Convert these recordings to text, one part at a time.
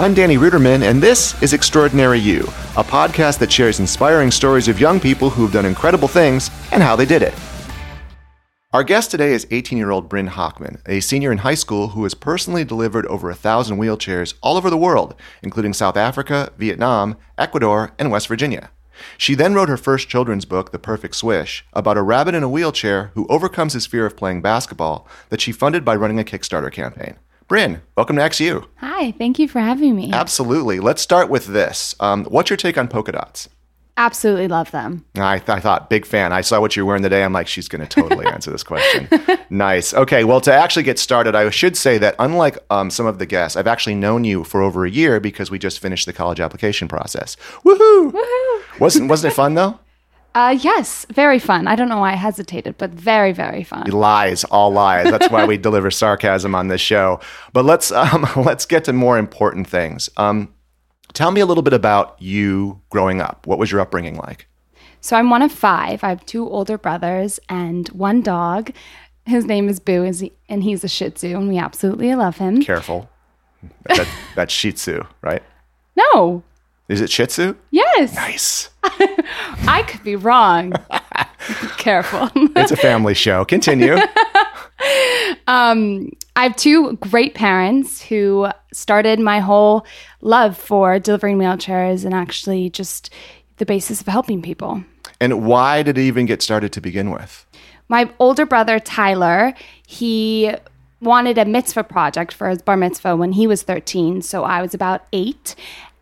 I'm Danny Ruderman, and this is Extraordinary You, a podcast that shares inspiring stories of young people who've done incredible things and how they did it. Our guest today is 18 year old Bryn Hockman, a senior in high school who has personally delivered over a thousand wheelchairs all over the world, including South Africa, Vietnam, Ecuador, and West Virginia. She then wrote her first children's book, The Perfect Swish, about a rabbit in a wheelchair who overcomes his fear of playing basketball that she funded by running a Kickstarter campaign. Bryn, welcome to XU. Hi, thank you for having me. Absolutely. Let's start with this. Um, what's your take on polka dots? Absolutely love them. I, th- I thought, big fan. I saw what you're wearing today. I'm like, she's going to totally answer this question. nice. Okay. Well, to actually get started, I should say that unlike um, some of the guests, I've actually known you for over a year because we just finished the college application process. Woohoo! Woohoo! Wasn't wasn't it fun though? Uh, yes, very fun. I don't know why I hesitated, but very, very fun. Lies, all lies. That's why we deliver sarcasm on this show. But let's um, let's get to more important things. Um, Tell me a little bit about you growing up. What was your upbringing like? So I'm one of five. I have two older brothers and one dog. His name is Boo, and he's a Shih Tzu, and we absolutely love him. Careful. That, that's Shih Tzu, right? No. Is it Shih Tzu? Yes. Nice. I could be wrong. Careful. it's a family show. Continue. um, I have two great parents who started my whole love for delivering wheelchairs and actually just the basis of helping people. And why did it even get started to begin with? My older brother, Tyler, he wanted a mitzvah project for his bar mitzvah when he was 13. So I was about eight.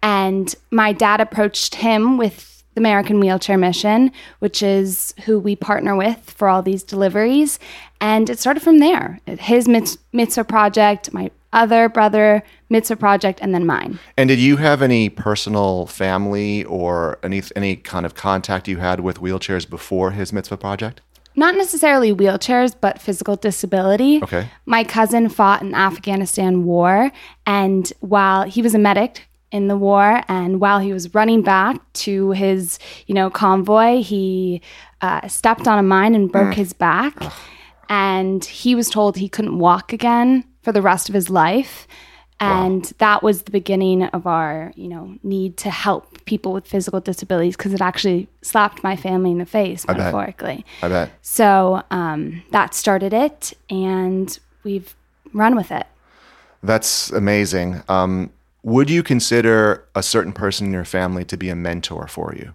And my dad approached him with the American Wheelchair Mission, which is who we partner with for all these deliveries. And it started from there. His mitzvah project, my other brother mitzvah project, and then mine. And did you have any personal family or any any kind of contact you had with wheelchairs before his mitzvah project? Not necessarily wheelchairs, but physical disability. Okay. My cousin fought in Afghanistan war, and while he was a medic, in the war and while he was running back to his you know convoy he uh, stepped on a mine and broke mm. his back. And he was told he couldn't walk again for the rest of his life. And wow. that was the beginning of our you know need to help people with physical disabilities because it actually slapped my family in the face metaphorically i bet, I bet. so um, that started it and we've run with it. That's amazing. Um, would you consider a certain person in your family to be a mentor for you?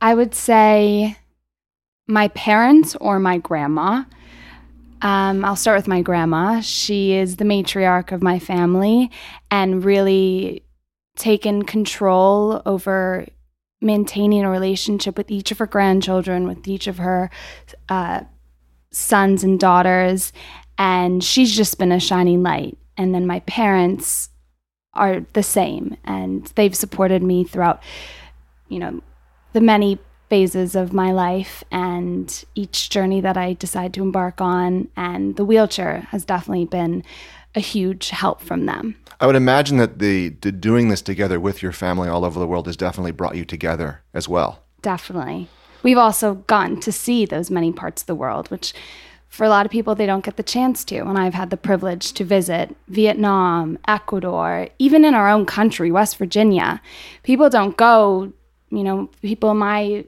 I would say my parents or my grandma. Um, I'll start with my grandma. She is the matriarch of my family and really taken control over maintaining a relationship with each of her grandchildren, with each of her uh, sons and daughters. And she's just been a shining light and then my parents are the same and they've supported me throughout you know the many phases of my life and each journey that I decide to embark on and the wheelchair has definitely been a huge help from them. I would imagine that the, the doing this together with your family all over the world has definitely brought you together as well. Definitely. We've also gotten to see those many parts of the world, which for a lot of people, they don't get the chance to. And I've had the privilege to visit Vietnam, Ecuador, even in our own country, West Virginia. People don't go, you know, people in my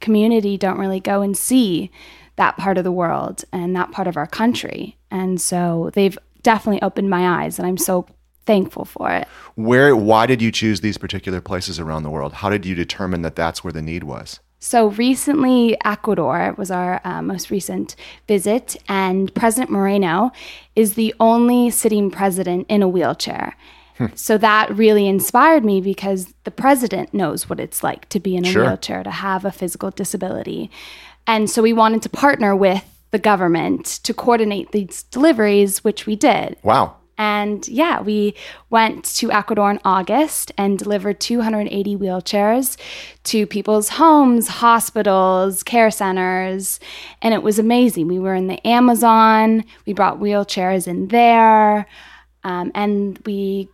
community don't really go and see that part of the world and that part of our country. And so they've definitely opened my eyes, and I'm so thankful for it. Where, why did you choose these particular places around the world? How did you determine that that's where the need was? So recently, Ecuador was our uh, most recent visit, and President Moreno is the only sitting president in a wheelchair. Hmm. So that really inspired me because the president knows what it's like to be in a sure. wheelchair, to have a physical disability. And so we wanted to partner with the government to coordinate these deliveries, which we did. Wow. And yeah, we went to Ecuador in August and delivered 280 wheelchairs to people's homes, hospitals, care centers. And it was amazing. We were in the Amazon, we brought wheelchairs in there, um, and we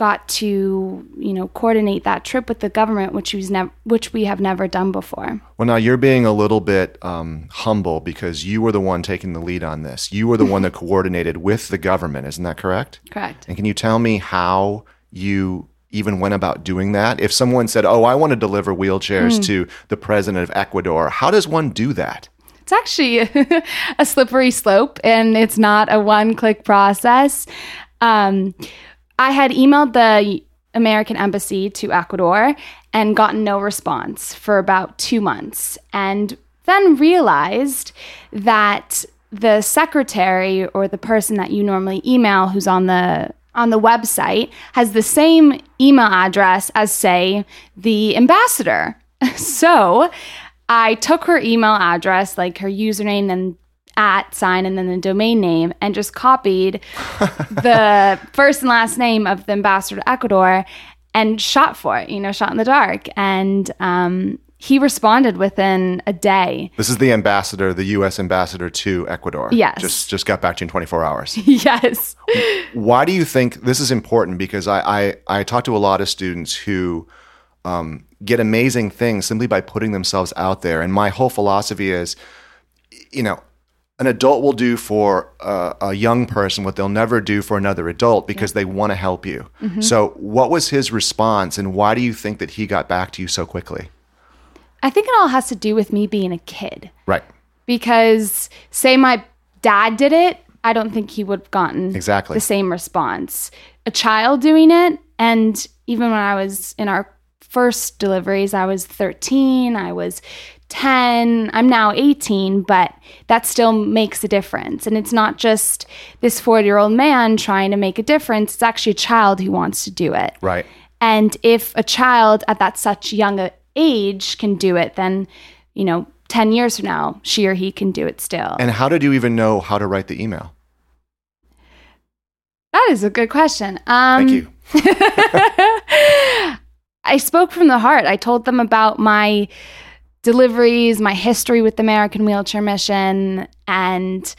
got to you know coordinate that trip with the government, which we never which we have never done before. Well, now you're being a little bit um, humble because you were the one taking the lead on this. You were the one that coordinated with the government, isn't that correct? Correct. And can you tell me how you even went about doing that? If someone said, "Oh, I want to deliver wheelchairs mm. to the president of Ecuador," how does one do that? It's actually a slippery slope, and it's not a one-click process. Um, I had emailed the American embassy to Ecuador and gotten no response for about two months, and then realized that the secretary or the person that you normally email who's on the on the website has the same email address as say the ambassador. so I took her email address, like her username and at sign and then the domain name and just copied the first and last name of the ambassador to Ecuador and shot for it, you know, shot in the dark. And um, he responded within a day. This is the ambassador, the U.S. ambassador to Ecuador. Yes. Just just got back to you in 24 hours. yes. Why do you think this is important? Because I I, I talk to a lot of students who um, get amazing things simply by putting themselves out there, and my whole philosophy is, you know, an adult will do for a, a, young person what they'll never do for another adult because yeah. they want to help you. Mm-hmm. So, what was his response, and why do you think that he got back to you so quickly? I think it all has to do with me being a kid. Right. Because, say, my dad did it, I don't think he would have gotten exactly the same response. A child doing it, and even when I was in our first deliveries, I was 13, I was 10, I'm now 18, but that still makes a difference. And it's not just this 40 year old man trying to make a difference, it's actually a child who wants to do it. Right. And if a child at that such young age can do it, then, you know, 10 years from now, she or he can do it still. And how did you even know how to write the email? That is a good question. Um, Thank you. I spoke from the heart. I told them about my deliveries, my history with the American Wheelchair Mission, and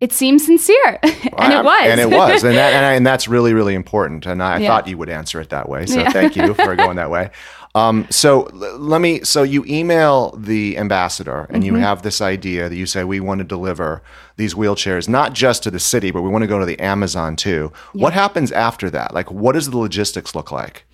it seemed sincere, and it was, and it was, and that, and, I, and that's really, really important. And I, yeah. thought you would answer it that way, so yeah. thank you for going that way. Um, so l- let me. So you email the ambassador, and mm-hmm. you have this idea that you say we want to deliver these wheelchairs not just to the city, but we want to go to the Amazon too. Yeah. What happens after that? Like, what does the logistics look like?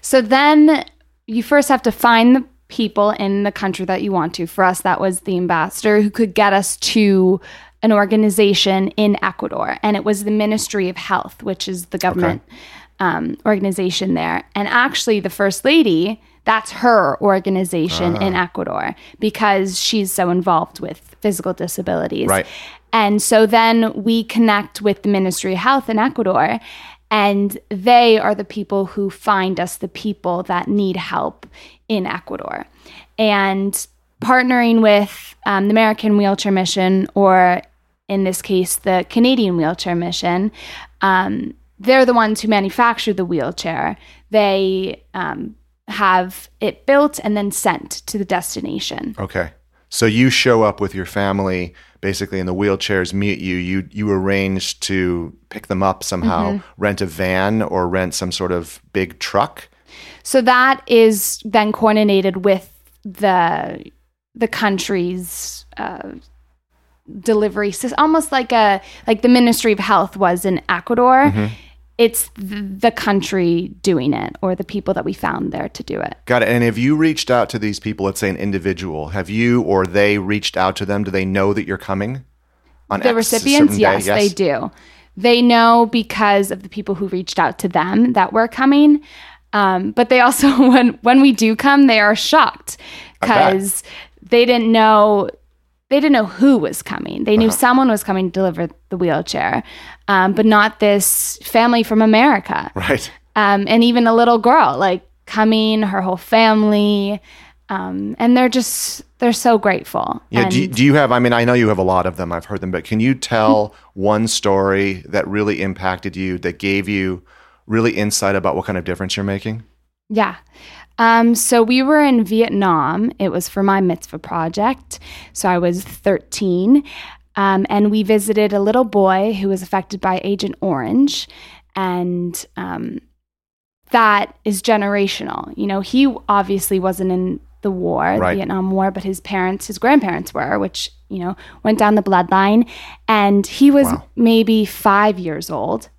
So then you first have to find the people in the country that you want to. For us, that was the ambassador who could get us to an organization in Ecuador, and it was the Ministry of Health, which is the government okay. um, organization there. And actually, the first lady, that's her organization uh. in ah. Ecuador because she's so involved with physical disabilities. Right. And so then we connect with the Ministry of Health in Ecuador, and they are the people who find us the people that need help in Ecuador. And partnering with um, the American Wheelchair Mission, or in this case, the Canadian Wheelchair Mission, um, they're the ones who manufacture the wheelchair. They um, have it built and then sent to the destination. Okay. So you show up with your family basically in the wheelchairs meet you. You you arrange to pick them up somehow, mm-hmm. rent a van or rent some sort of big truck. So that is then coordinated with the the country's uh, delivery system, almost like a like the Ministry of Health was in Ecuador. Mm-hmm. It's the country doing it, or the people that we found there to do it. Got it. And have you reached out to these people? Let's say an individual. Have you or they reached out to them? Do they know that you're coming? On the X recipients, yes, yes, they do. They know because of the people who reached out to them that we're coming. Um, but they also, when when we do come, they are shocked because they didn't know they didn't know who was coming. They knew uh-huh. someone was coming to deliver the wheelchair, um, but not this family from America. Right. Um, and even a little girl like coming, her whole family. Um, and they're just they're so grateful. Yeah. And do, you, do you have? I mean, I know you have a lot of them. I've heard them, but can you tell one story that really impacted you, that gave you really insight about what kind of difference you're making? Yeah. Um, so we were in Vietnam. It was for my mitzvah project. So I was 13. Um, and we visited a little boy who was affected by Agent Orange. And um, that is generational. You know, he obviously wasn't in the war, Right. the Vietnam War, but his parents, his grandparents were, which, you know, went down the bloodline. And he was Wow. maybe five years old.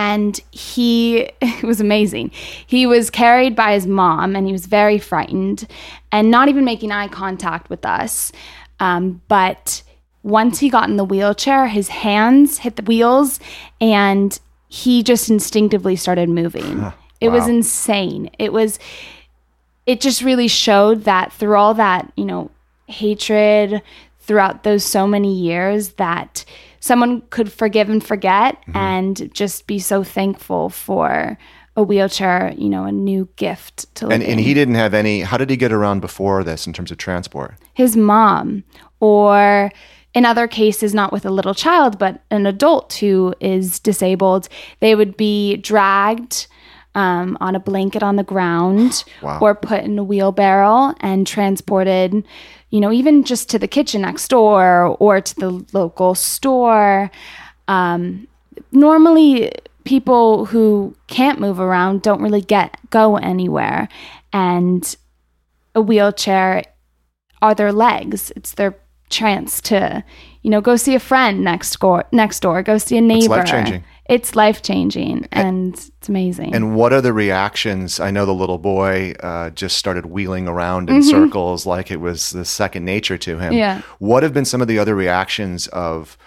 And he it was amazing. He was carried by his mom and he was very frightened and not even making eye contact with us. Um, but once he got in the wheelchair, his hands hit the wheels and he just instinctively started moving. It was insane. It was, it just really showed that through all that, you know, hatred throughout those so many years, that someone could forgive and forget mm-hmm. and just be so thankful for a wheelchair, you know, a new gift to live And, and he didn't have any. How did he get around before this in terms of transport? his mom, or in other cases, not with a little child, but an adult who is disabled, they would be dragged um, on a blanket on the ground Wow. or put in a wheelbarrow and transported, you know, even just to the kitchen next door or to the local store. Um, normally, people who can't move around don't really get go anywhere, and a wheelchair are their legs. It's their chance to, you know, go see a friend next door. Next door, go see a neighbor. life-changing. It's life changing, and it's amazing. And what are the reactions? I know the little boy uh, just started wheeling around Mm-hmm. in circles like it was the second nature to him. Yeah. What have been some of the other reactions of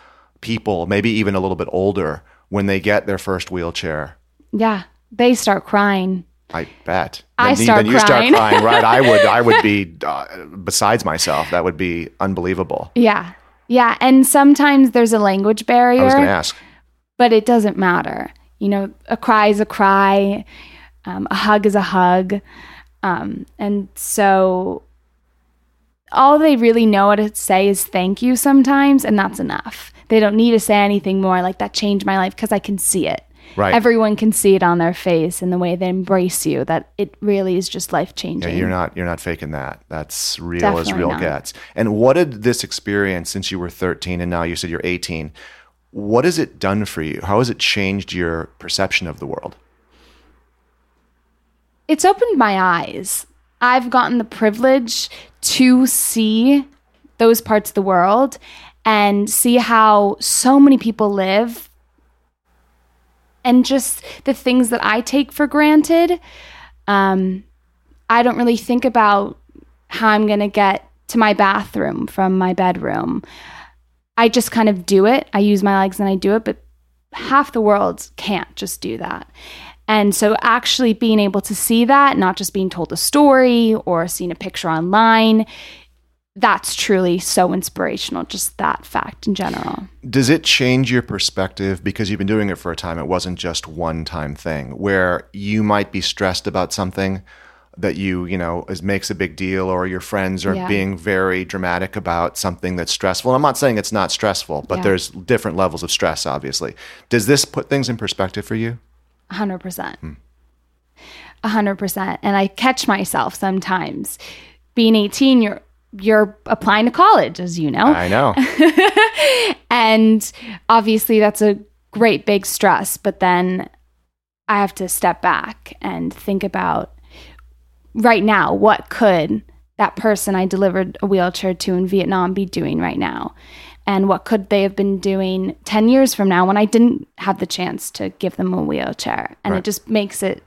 people, maybe even a little bit older, when they get their first wheelchair? yeah, they start crying. I bet. I start then you start crying. crying, right? I would. I would be uh, besides myself. That would be unbelievable. Yeah, yeah, and sometimes there's a language barrier. I was going to ask. But it doesn't matter. You know, a cry is a cry, um, a hug is a hug. Um, and so all they really know to say is thank you sometimes, and that's enough. They don't need to say anything more like that changed my life because I can see it. Right. Everyone can see it on their face and the way they embrace you that it really is just life changing. Yeah, you're not you're not faking that. That's real as real not. gets. And what did this experience since you were 13 and now you said you're 18? What has it done for you? How has it changed your perception of the world? it's opened my eyes. I've gotten the privilege to see those parts of the world and see how so many people live and just the things that I take for granted. Um, I don't really think about how I'm going to get to my bathroom from my bedroom. I just kind of do it. I use my legs and I do it, but half the world can't just do that. And so, actually being able to see that, not just being told a story or seeing a picture online, that's truly so inspirational, just that fact in general. Does it change your perspective because you've been doing it for a time? It wasn't just one time thing where you might be stressed about something that you, you know, is, makes a big deal or your friends are Yeah. being very dramatic about something that's stressful. And I'm not saying it's not stressful, but Yeah. there's different levels of stress, obviously. Does this put things in perspective for you? Hundred percent. Hmm. A hundred percent. And I catch myself sometimes. Being 18, you're you're applying to college, as you know. I know. and obviously that's a great big stress, but then I have to step back and think about right now, what could that person I delivered a wheelchair to in Vietnam be doing right now? And what could they have been doing 10 years from now when I didn't have the chance to give them a wheelchair? And Right. it just makes it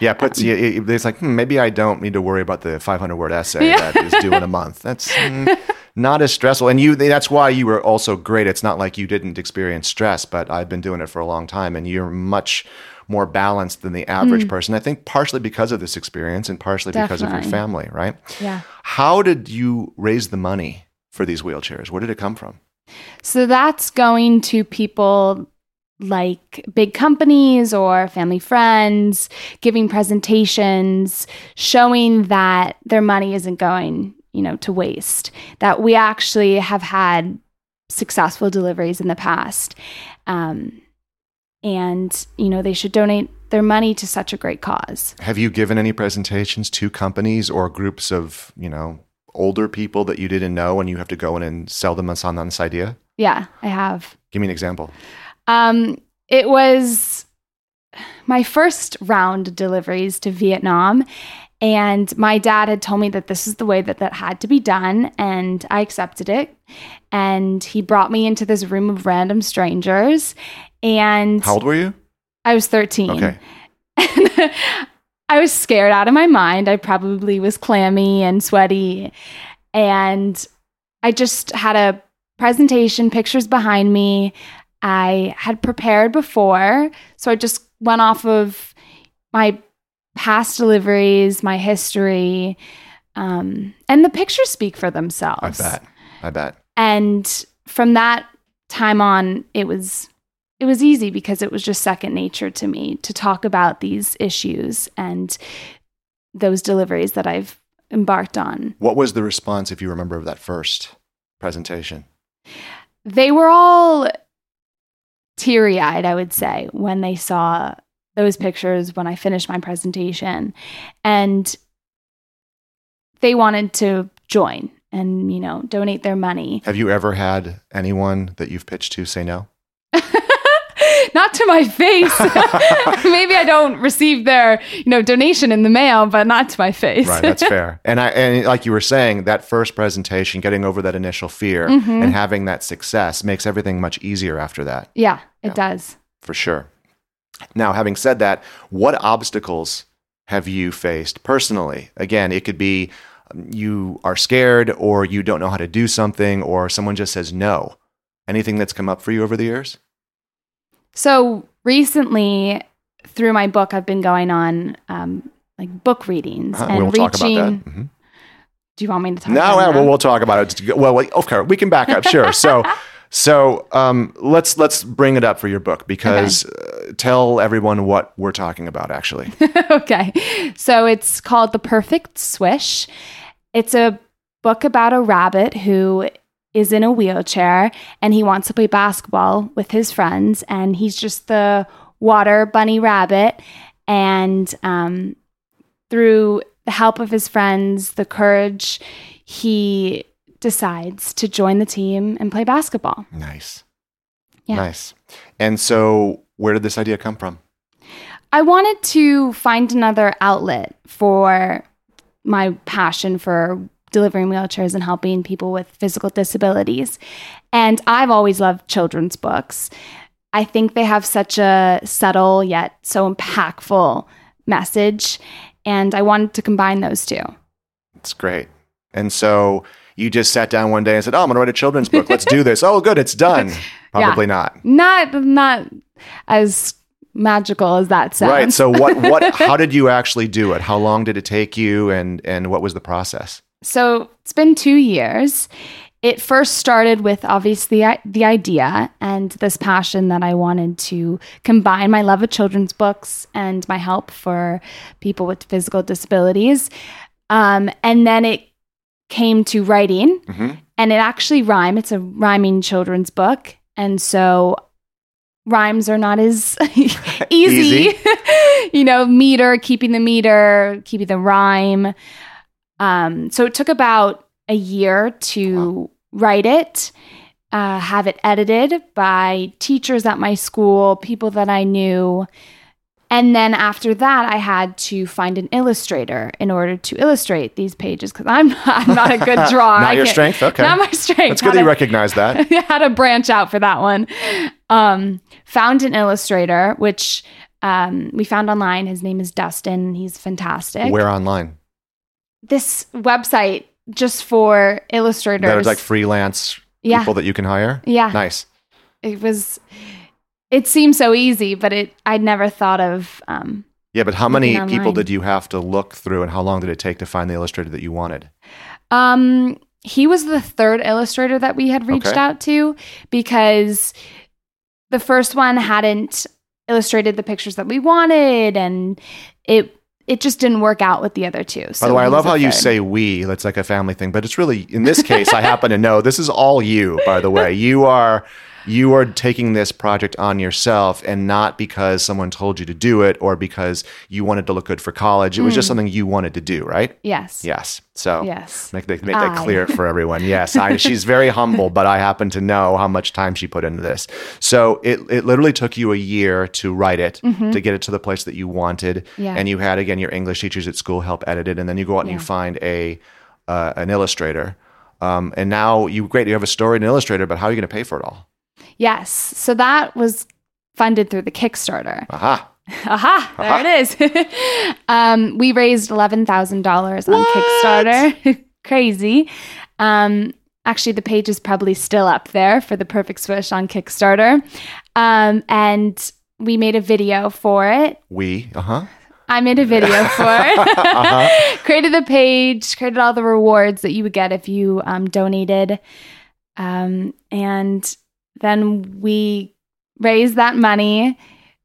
Yeah, it puts you. It, it's like hmm, maybe I don't need to worry about the 500 word essay that is due in a month. That's mm, not as stressful, and you. That's why you were also great. It's not like you didn't experience stress, but I've been doing it for a long time, and you're much more balanced than the Mm. average person. I think partially because of this experience, and partially because of your family. Right? yeah. How did you raise the money for these wheelchairs? Where did it come from? So that's going to people like big companies or family friends, giving presentations, showing that their money isn't going, you know, to waste. That we actually have had successful deliveries in the past. Um, and, you know, they should donate their money to such a great cause. Have you given any presentations to companies or groups of you know older people that you didn't know, and you have to go in and sell them on this idea? Yeah, I have. Give me an example. Um, it was my first round of deliveries to Vietnam. And my dad had told me that this is the way that that had to be done. And I accepted it. And he brought me into this room of random strangers. And How old were you? I was 13. Okay. I was scared out of my mind. I probably was clammy and sweaty. And I just had a presentation, pictures behind me. I had prepared before. So I just went off of my past deliveries, my history. Um, and the pictures speak for themselves. I bet. I bet. And from that time on, it was it was easy because it was just second nature to me to talk about these issues and those deliveries that I've embarked on. What was the response, if you remember, of that first presentation? They were all teary eyed, I would say, when they saw those pictures when I finished my presentation. And they wanted to join and, you know, donate their money. Have you ever had anyone that you've pitched to say no? Not to my face. Maybe I don't receive their, you know, donation in the mail, but not to my face. Right, that's fair. And I and like you were saying, that first presentation, getting over that initial fear Mhm. and having that success makes everything much easier after that, yeah, it Yeah. does. for sure. Now, having said that, what obstacles have you faced personally? Again, it could be um, you are scared or you don't know how to do something or someone just says no. Anything that's come up for you over the years? So recently, through my book, I've been going on um, like book readings Uh, and we'll reaching. talk about that. Mhm. Do you want me to talk? No, about well, we'll, we'll talk about it. Well, okay, we can back up, sure. So, so um, let's let's bring it up for your book because uh, tell everyone what we're talking about. Actually, okay. So it's called The Perfect Swish. It's a book about a rabbit who is in a wheelchair and he wants to play basketball with his friends. And he's just the water bunny rabbit. And um, through the help of his friends, the courage, he decides to join the team and play basketball. nice, Yeah. nice. And so, where did this idea come from? I wanted to find another outlet for my passion for delivering wheelchairs and helping people with physical disabilities. And I've always loved children's books. I think they have such a subtle yet so impactful message. And I wanted to combine those two. It's great. And so you just sat down one day and said, "Oh, I'm going to write a children's book. Let's do this." oh, good, it's done. Probably not. Not not as magical as that sounds. Right. So what what how did you actually do it? How long did it take you and and what was the process? So it's been two years. It first started with obviously the idea and this passion that I wanted to combine my love of children's books and my help for people with physical disabilities. Um, and then it came to writing, Mhm. and it actually rhyme. It's a rhyming children's book, and so rhymes are not as easy. Easy. you know, meter, keeping the meter, keeping the rhyme. Um, so it took about a year to write it, uh, have it edited by teachers at my school, people that I knew. And then after that, I had to find an illustrator in order to illustrate these pages because I'm not, I'm not a good drawer. Not I your strength. Okay. Not my strength. It's good that you recognize that. had to branch out for that one. Um, found an illustrator, which um, we found online. His name is Dustin. He's fantastic. Where online? This website just for illustrators. That are like freelance yeah, people that you can hire. yeah. Nice. It was. It seemed so easy, but it I'd never thought of. Um, Yeah, but how many Looking people did you have to look through, and how long did it take to find the illustrator that you wanted? Um, he was the third illustrator that we had reached Okay. out to because the first one hadn't illustrated the pictures that we wanted, and it it just didn't work out with the other two. By the way, I love how you say. say "we." That's like a family thing, but it's really in this case. I happen to know this is all you. By the way, you are you are taking this project on yourself and not because someone told you to do it or because you wanted to look good for college. It was just something you wanted to do, right? Yes. Yes. So Yes. make, make, make that clear for everyone. Yes, I, she's very humble, but I happen to know how much time she put into this. So it, it literally took you a year to write it, to get it to the place that you wanted. Mm-hmm. Yeah. And you had, again, your English teachers at school help edit it. And then you go out and you find a uh, an illustrator. Um, and now you, great, you have a story and an illustrator, but how are you going to pay for it all? Yes. So that was funded through the Kickstarter. Aha. Aha, there it is. um, we raised $11,000 on Kickstarter. Crazy. Um, actually, the page is probably still up there for the Perfect Swish on Kickstarter. Um, and we made a video for it. We, uh huh. I made a video for it. created the page, created all the rewards that you would get if you um, donated. Um, and then we raised that money,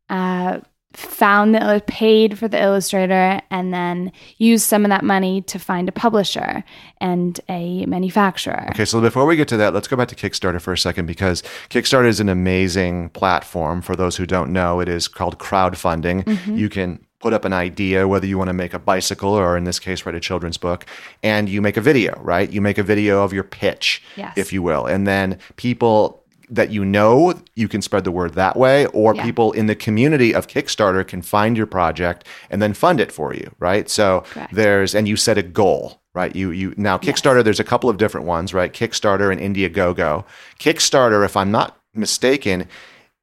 uh, found the paid for the illustrator, and then used some of that money to find a publisher and a manufacturer. Okay, so before we get to that, let's go back to Kickstarter for a second because Kickstarter is an amazing platform. For those who don't know, it is called crowdfunding. Mm-hmm. You can put up an idea, whether you want to make a bicycle or in this case, write a children's book, and you make a video, right? You make a video of your pitch, Yes. if you will. And then people that you know, you can spread the word that way, or Yeah. people in the community of Kickstarter can find your project and then fund it for you, right? So Correct. there's and you set a goal, right? You you now Kickstarter. There's a couple of different ones, right? Kickstarter and Indiegogo. Kickstarter, if I'm not mistaken,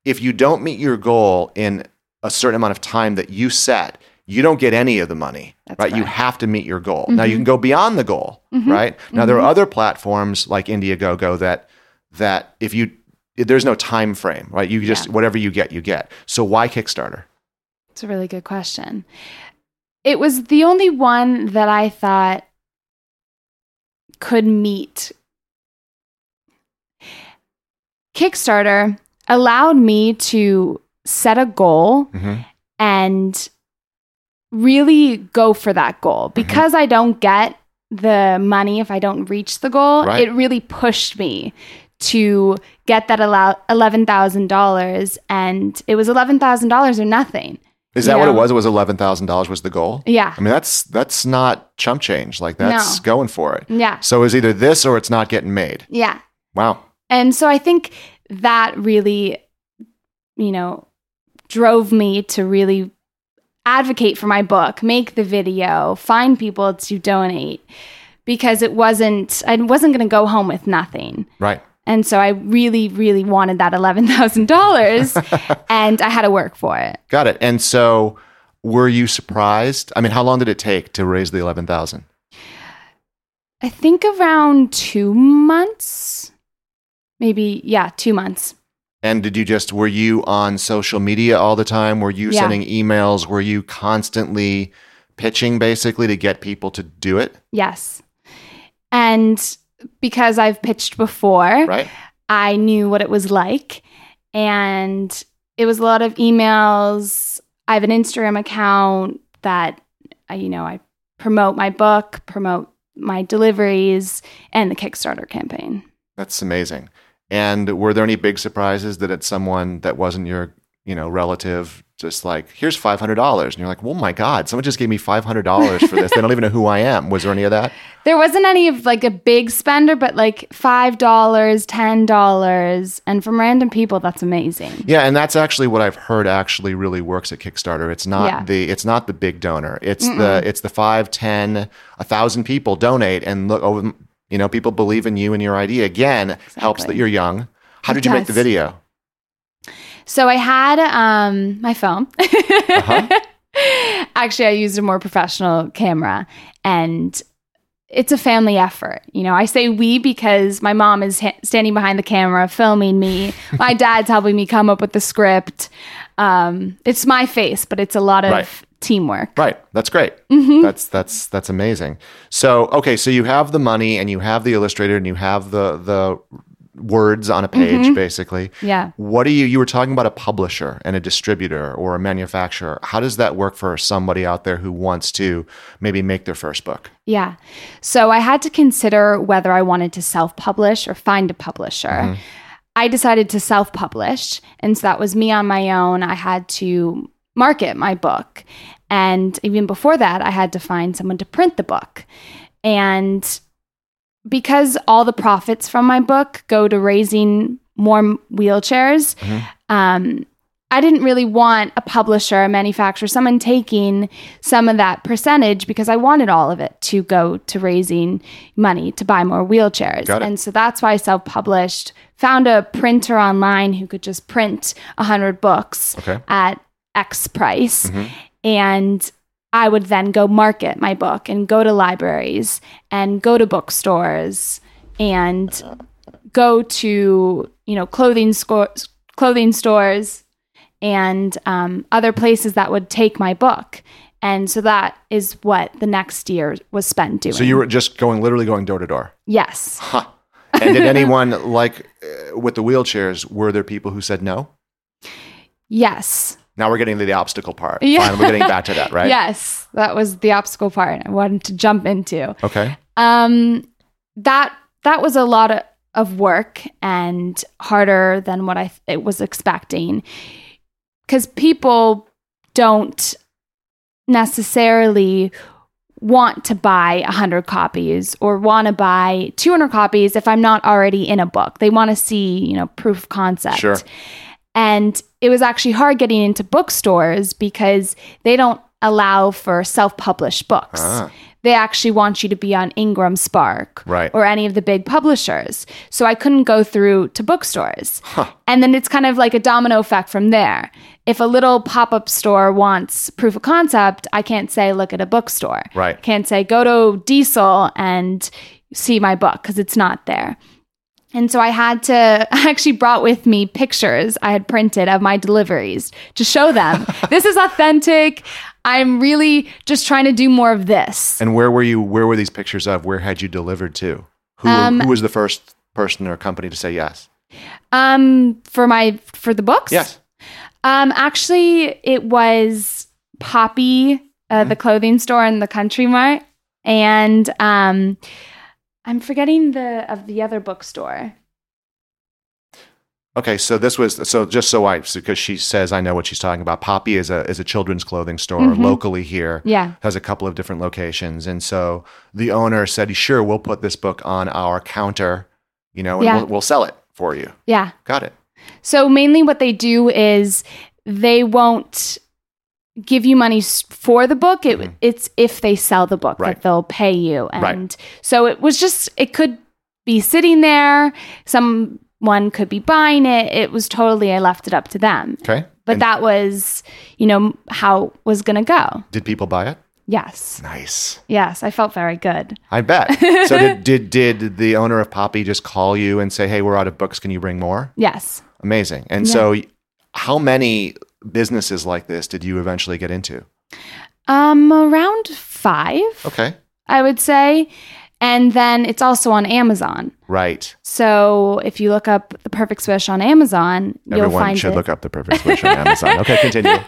if you don't meet your goal in a certain amount of time that you set, you don't get any of the money, That's right? You have to meet your goal. Now you mm-hmm. can go beyond the goal, mm-hmm. right? Now there are mm-hmm. other platforms like Indiegogo that that if you there's no time frame, right? You just Yeah. whatever you get, you get. So why Kickstarter? It's a really good question. It was the only one that I thought could meet. Kickstarter allowed me to set a goal Mhm. and really go for that goal. Mm-hmm. Because I don't get the money if I don't reach the goal, Right. it really pushed me to get that allow- $11,000 and it was $11,000 or nothing. Is that You what it was? It was eleven thousand dollars was the goal. Yeah. I mean, that's that's not chump change. Like that's No. going for it. Yeah. So it's either this or it's not getting made. Yeah. Wow. And so I think that really, you know, drove me to really advocate for my book, make the video, find people to donate because it wasn't, I wasn't going to go home with nothing. Right. And so I really, really wanted that $11,000 and I had to work for it. Got it. And so, were you surprised? I mean, how long did it take to raise the eleven thousand? I think around two months, maybe, yeah, two months. And did you just were you on social media all the time? Were you Yeah. sending emails? Were you constantly pitching basically to get people to do it? Yes. And because I've pitched before, Right. I knew what it was like. And it was a lot of emails. I have an Instagram account that, you know, I promote my book, promote my deliveries, and the Kickstarter campaign. That's amazing. And were there any big surprises that it's someone that wasn't your, you know, relative just like, here's five hundred dollars, and you're like, oh my god, someone just gave me five hundred dollars for this. they don't even know who I am. Was there any of that? There wasn't any of like a big spender, but like $5, $10. And from random people, that's amazing. Yeah, and that's actually what I've heard actually really works at Kickstarter. It's not Yeah. the it's not the big donor. It's the it's the five, ten, a thousand people donate and look over. You know, people believe in you and your idea. Again, helps that you're young. How It did you make the video? So I had um, my phone. Uh-huh. Actually, I used a more professional camera, and it's a family effort. You know, I say we because my mom is ha- standing behind the camera filming me. My dad's helping me come up with the script. Um, it's my face, but it's a lot of Right. teamwork. Right. That's great. Mm-hmm. That's that's that's amazing. So okay, so you have the money and you have the illustrator and you have the the words on a page, Mm-hmm. basically. Yeah. What do you you were talking about a publisher and a distributor or a manufacturer. How does that work for somebody out there who wants to maybe make their first book? Yeah. So I had to consider whether I wanted to self publish or find a publisher. I decided to self publish. And so that was me on my own. I had to market my book. And even before that, I had to find someone to print the book. And because all the profits from my book go to raising more wheelchairs, um, I didn't really want a publisher, a manufacturer, someone taking some of that percentage because I wanted all of it to go to raising money to buy more wheelchairs. And so that's why I self published, found a printer online who could just print 100 books Okay. at X price. Mhm. And I would then go market my book and go to libraries and go to bookstores and go to, you know, clothing stores, clothing stores and um, other places that would take my book. And so that is what the next year was spent doing. So you were just going, literally going door to door. yes. Huh. And did anyone like uh, with the wheelchairs? Were there people who said no? Yes. Now we're getting to the obstacle part. Yeah. Finally, we're getting back to that, right? Yes. That was the obstacle part I wanted to jump into. Okay. Um, that that was a lot of, of work and harder than what I it was expecting, because people don't necessarily want to buy 100 copies or want to buy 200 copies if I'm not already in a book. They want to see, you know, proof of concept. Sure. And it was actually hard getting into bookstores because they don't allow for self published books. Ah. They actually want you to be on Ingram Spark Right. or any of the big publishers. So I couldn't go through to bookstores. Huh. And then it's kind of like a domino effect from there. If a little pop up store wants proof of concept, I can't say, look at a bookstore. Right. Can't say, go to Diesel and see my book because it's not there. And so I had to, I actually brought with me pictures I had printed of my deliveries to show them this is authentic. I'm really just trying to do more of this. And where were you? Where were these pictures of? Where had you delivered to? Who, Um, who was the first person or company to say yes? Um, for my, for the books? Yes. Um, actually, it was Poppy, uh, the clothing store in the Country Mart, and um, I'm forgetting the of the other bookstore. Okay, so this was so just so I because she says I know what she's talking about. Poppy is a is a children's clothing store Mhm. locally here. Yeah, Has a couple of different locations, and so the owner said, "Sure, we'll put this book on our counter, you know, and Yeah. we'll, we'll sell it for you." yeah. Got it. So mainly, what they do is they won't give you money for the book. It, Mhm. It's if they sell the book Right. that they'll pay you, and Right. so it was just it could be sitting there. Someone could be buying it. It was totally I left it up to them. Okay, But And that was, you know, how it was going to go. did people buy it? Yes. Nice. Yes. I felt very good. I bet. so did, did did the owner of Poppy just call you and say, "Hey, we're out of books. Can you bring more?" Yes. Amazing. And Yeah. so, how many businesses like this did you eventually get into? Um, around five, Okay, I would say. And then it's also on Amazon. right. So if you look up the perfect swish on Amazon, you'll Everyone find should it. look up the perfect swish on Amazon. Okay, continue.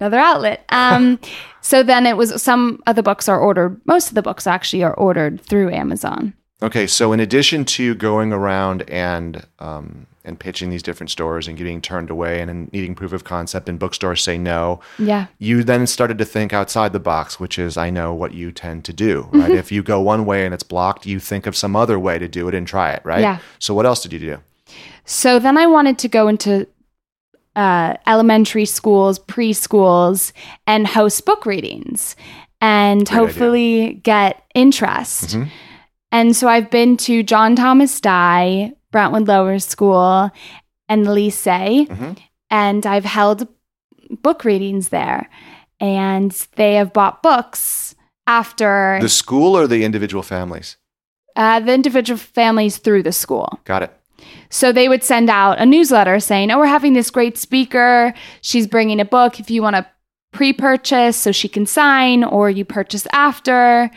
another outlet. Um, so then it was some of the books are ordered. Most of the books actually are ordered through Amazon. Okay, so in addition to going around and um, and pitching these different stores and getting turned away and, and needing proof of concept and bookstores say no, Yeah. you then started to think outside the box, which is I know what you tend to do, right? Mm-hmm. if you go one way and it's blocked, you think of some other way to do it and try it, right? Yeah. So what else did you do? So then I wanted to go into uh, elementary schools, preschools, and host book readings and Great idea. hopefully get interest. Mhm. And so I've been to John Thomas Dye, Brentwood Lower School, and the Lycée, Mhm. and I've held book readings there. And they have bought books after The school or the individual families? uh, the individual families through the school. Got it. So they would send out a newsletter saying, "Oh, we're having this great speaker. She's bringing a book. If you want to pre-purchase so she can sign or you purchase after,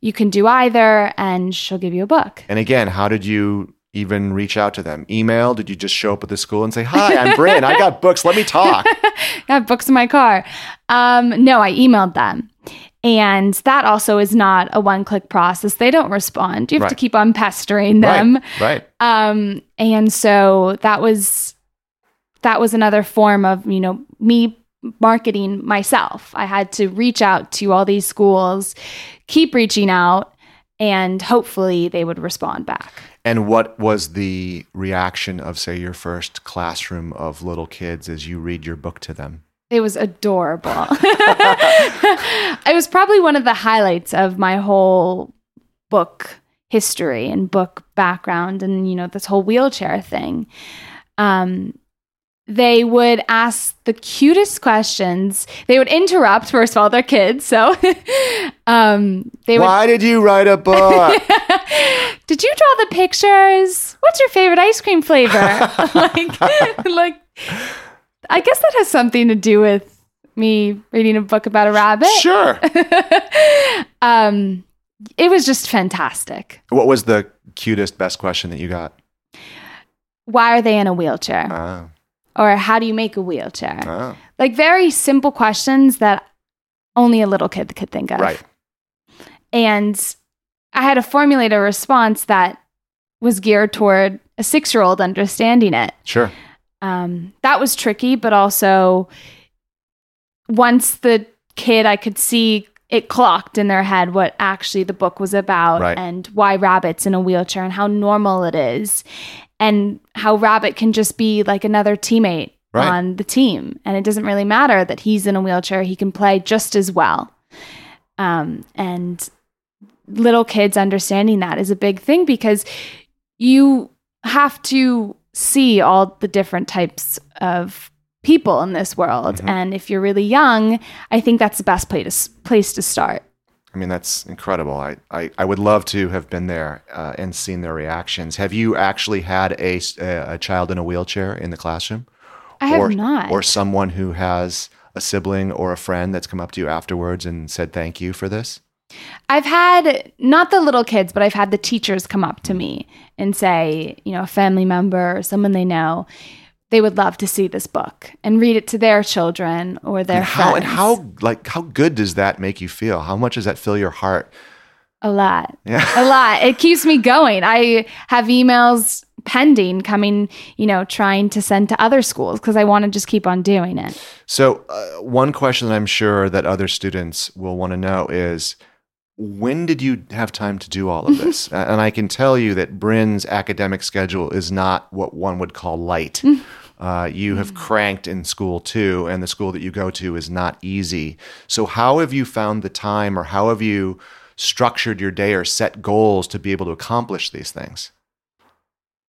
you can do either and she'll give you a book." And again, how did you even reach out to them? Email? Did you just show up at the school and say, "Hi, I'm Bryn. I got books. Let me talk." I have books in my car. Um, no, I emailed them. And that also is not a one click process. They don't respond. You have to keep on pestering them. Right. Um, and so that was that was another form of you know me marketing myself. I had to reach out to all these schools, keep reaching out, and hopefully they would respond back. And what was the reaction of, say, your first classroom of little kids as you read your book to them? It was adorable. it was probably one of the highlights of my whole book history and book background and you know this whole wheelchair thing. Um they would ask the cutest questions. They would interrupt first of all they're kids, so um they would Why did you write a book? Did you draw the pictures? What's your favorite ice cream flavor? like, like, I guess that has something to do with me reading a book about a rabbit. sure. Um, it was just fantastic. What was the cutest, best question that you got? Why are they in a wheelchair? Oh, Or how do you make a wheelchair? oh. Like very simple questions that only a little kid could think of. right. And I had to formulate a response that was geared toward a six year old understanding it. Sure. um, that was tricky, but also once the kid, I could see it clocked in their head what actually the book was about Right. and why Rabbit's in a wheelchair and how normal it is and how Rabbit can just be like another teammate Right. on the team. And it doesn't really matter that he's in a wheelchair, he can play just as well. Um, and little kids understanding that is a big thing because you have to see all the different types of people in this world. Mhm. And if you're really young, I think that's the best place to, place to start. I mean, that's incredible. I, I, I would love to have been there uh, and seen their reactions. Have you actually had a, a child in a wheelchair in the classroom? I have or, not. Or someone who has a sibling or a friend that's come up to you afterwards and said thank you for this? I've had not the little kids, but I've had the teachers come up to me and say, you know, a family member or someone they know, they would love to see this book and read it to their children or their and how and how like how good does that make you feel? How much does that fill your heart? a lot. Yeah. a lot. It keeps me going. I have emails pending coming, you know, trying to send to other schools because I want to just keep on doing it. So, uh, one question that I'm sure that other students will want to know is when did you have time to do all of this? And I can tell you that Bryn's academic schedule is not what one would call light. Uh, you have cranked in school too, and the school that you go to is not easy. So, how have you found the time, or how have you structured your day, or set goals to be able to accomplish these things?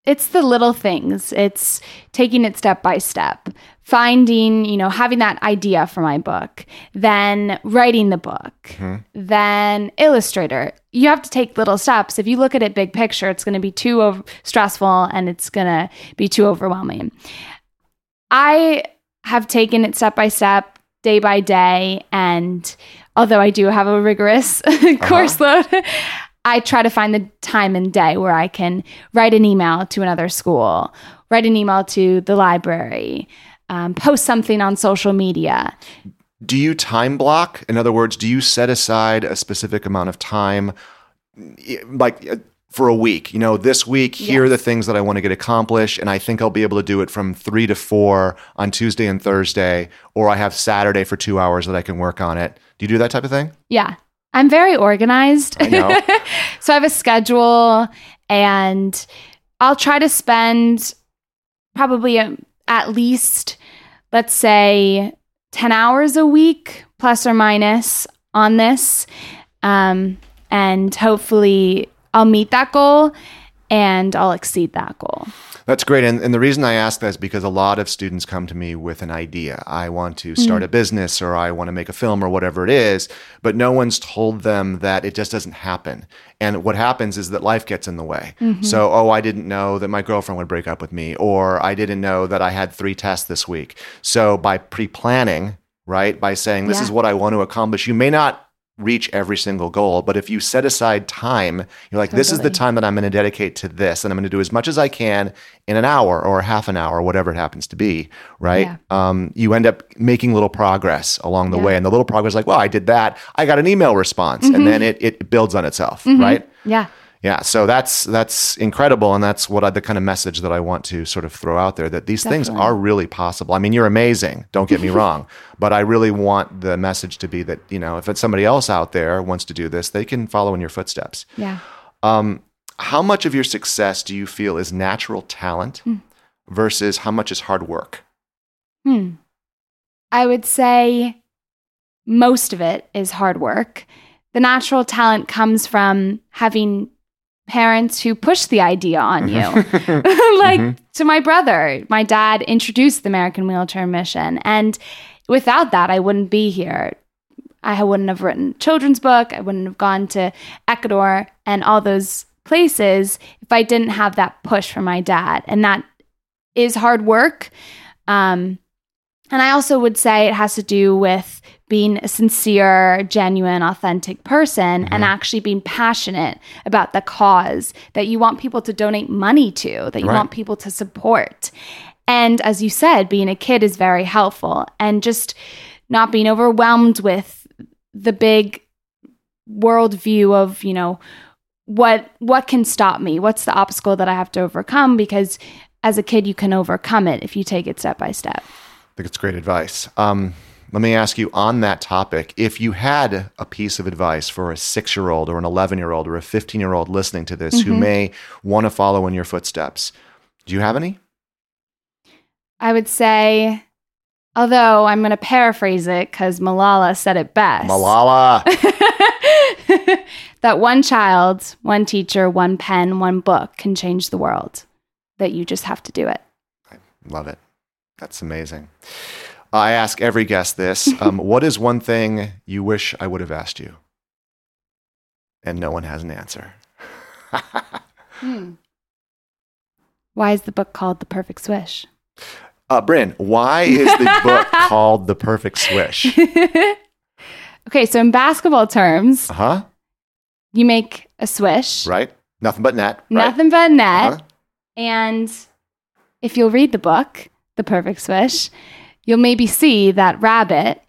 It's the little things. It's taking it step by step, finding, you know, having that idea for my book, then writing the book, Mhm. then illustrator. You have to take little steps. If you look at it big picture, it's going to be too over- stressful and it's going to be too overwhelming. I have taken it step by step, day by day, and although I do have a rigorous course load, I try to find the time and day where I can write an email to another school, write an email to the library, um, post something on social media. Do you time block? In other words, do you set aside a specific amount of time, like for a week? You know, this week, here are the things that I want to get accomplished, and I think I'll be able to do it from three to four on Tuesday and Thursday, or I have Saturday for two hours that I can work on it. Do you do that type of thing? Yeah, I'm very organized. I know. so I have a schedule and I'll try to spend probably um, at least, let's say, 10 hours a week, plus or minus, on this. Um, and hopefully I'll meet that goal and I'll exceed that goal. That's great. And, and the reason I ask that is because a lot of students come to me with an idea. I want to mm-hmm. start a business or I want to make a film or whatever it is, but no one's told them that it just doesn't happen. And what happens is that life gets in the way. Mm-hmm. So, oh, I didn't know that my girlfriend would break up with me, or I didn't know that I had three tests this week. So, by pre planning, right, by saying, this Yeah. is what I want to accomplish, you may not reach every single goal. But if you set aside time, you're like, this is the time that I'm going to dedicate to this, and I'm going to do as much as I can in an hour or half an hour, whatever it happens to be, right? Yeah. Um, you end up making little progress along the Yeah. way. And the little progress, like, well, I did that. I got an email response. Mm-hmm. And then it, it builds on itself, right? Yeah. Yeah, so that's that's incredible, and that's what I, the kind of message that I want to sort of throw out there that these things are really possible. I mean, you're amazing. Don't get me wrong, but I really want the message to be that you know if it's somebody else out there wants to do this, they can follow in your footsteps. Yeah. How much of your success do you feel is natural talent versus how much is hard work? Hmm. I would say most of it is hard work. The natural talent comes from having parents who push the idea on you. like to my brother, my dad introduced the American Wheelchair Mission. And without that, I wouldn't be here. I wouldn't have written a children's book. I wouldn't have gone to Ecuador and all those places if I didn't have that push from my dad. And that is hard work. Um, and I also would say it has to do with being a sincere, genuine, authentic person and actually being passionate about the cause that you want people to donate money to, that you Right. want people to support. And as you said, being a kid is very helpful and just not being overwhelmed with the big worldview of, you know, what what can stop me? What's the obstacle that I have to overcome? Because as a kid, you can overcome it if you take it step by step. I think it's great advice. Um, let me ask you on that topic if you had a piece of advice for a six year old or an 11 year old or a 15 year old listening to this who mm-hmm. may want to follow in your footsteps, do you have any? I would say, although I'm going to paraphrase it because Malala said it best. Malala. that one child, one teacher, one pen, one book can change the world. That you just have to do it. I love it. That's amazing. I ask every guest this. Um, what is one thing you wish I would have asked you? And no one has an answer. Why is the book called The Perfect Swish? Uh, Bryn, why is the book called The Perfect Swish? okay, so in basketball terms, Uh huh. you make a swish, Right? Nothing but net. Right? nothing but net. Uh-huh. And if you'll read the book, The Perfect Swish, you'll maybe see that Rabbit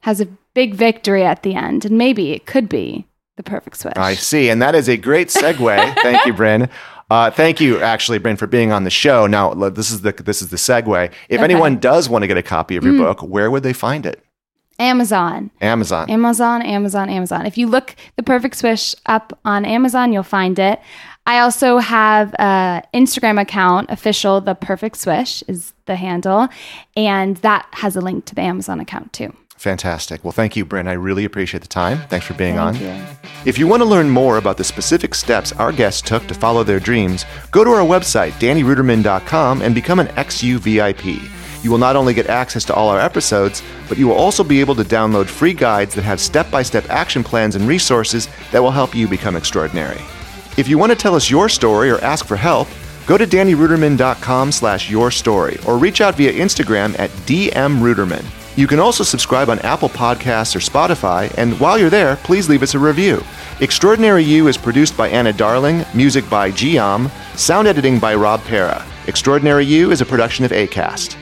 has a big victory at the end. And maybe it could be the perfect swish. I see. And that is a great segue. Thank you, Bryn. Uh, thank you, actually, Bryn, for being on the show. Now, this is the this is the segue. If Okay. anyone does want to get a copy of your book, where would they find it? Amazon. Amazon. Amazon, Amazon, Amazon. If you look the perfect swish up on Amazon, you'll find it. I also have an Instagram account, official the perfect swish is the handle, and that has a link to the Amazon account too. Fantastic. Well, thank you, Bryn. I really appreciate the time. Thanks for being on. You. If you want to learn more about the specific steps our guests took to follow their dreams, go to our website, dannyruderman.com, and become an XU VIP. You will not only get access to all our episodes, but you will also be able to download free guides that have step by step action plans and resources that will help you become extraordinary. If you want to tell us your story or ask for help, go to dannyruderman.com slash your story or reach out via Instagram at dmruderman. You can also subscribe on Apple Podcasts or Spotify, and while you're there, please leave us a review. Extraordinary You is produced by Anna Darling, music by Giam, sound editing by Rob Pera. Extraordinary You is a production of ACAST.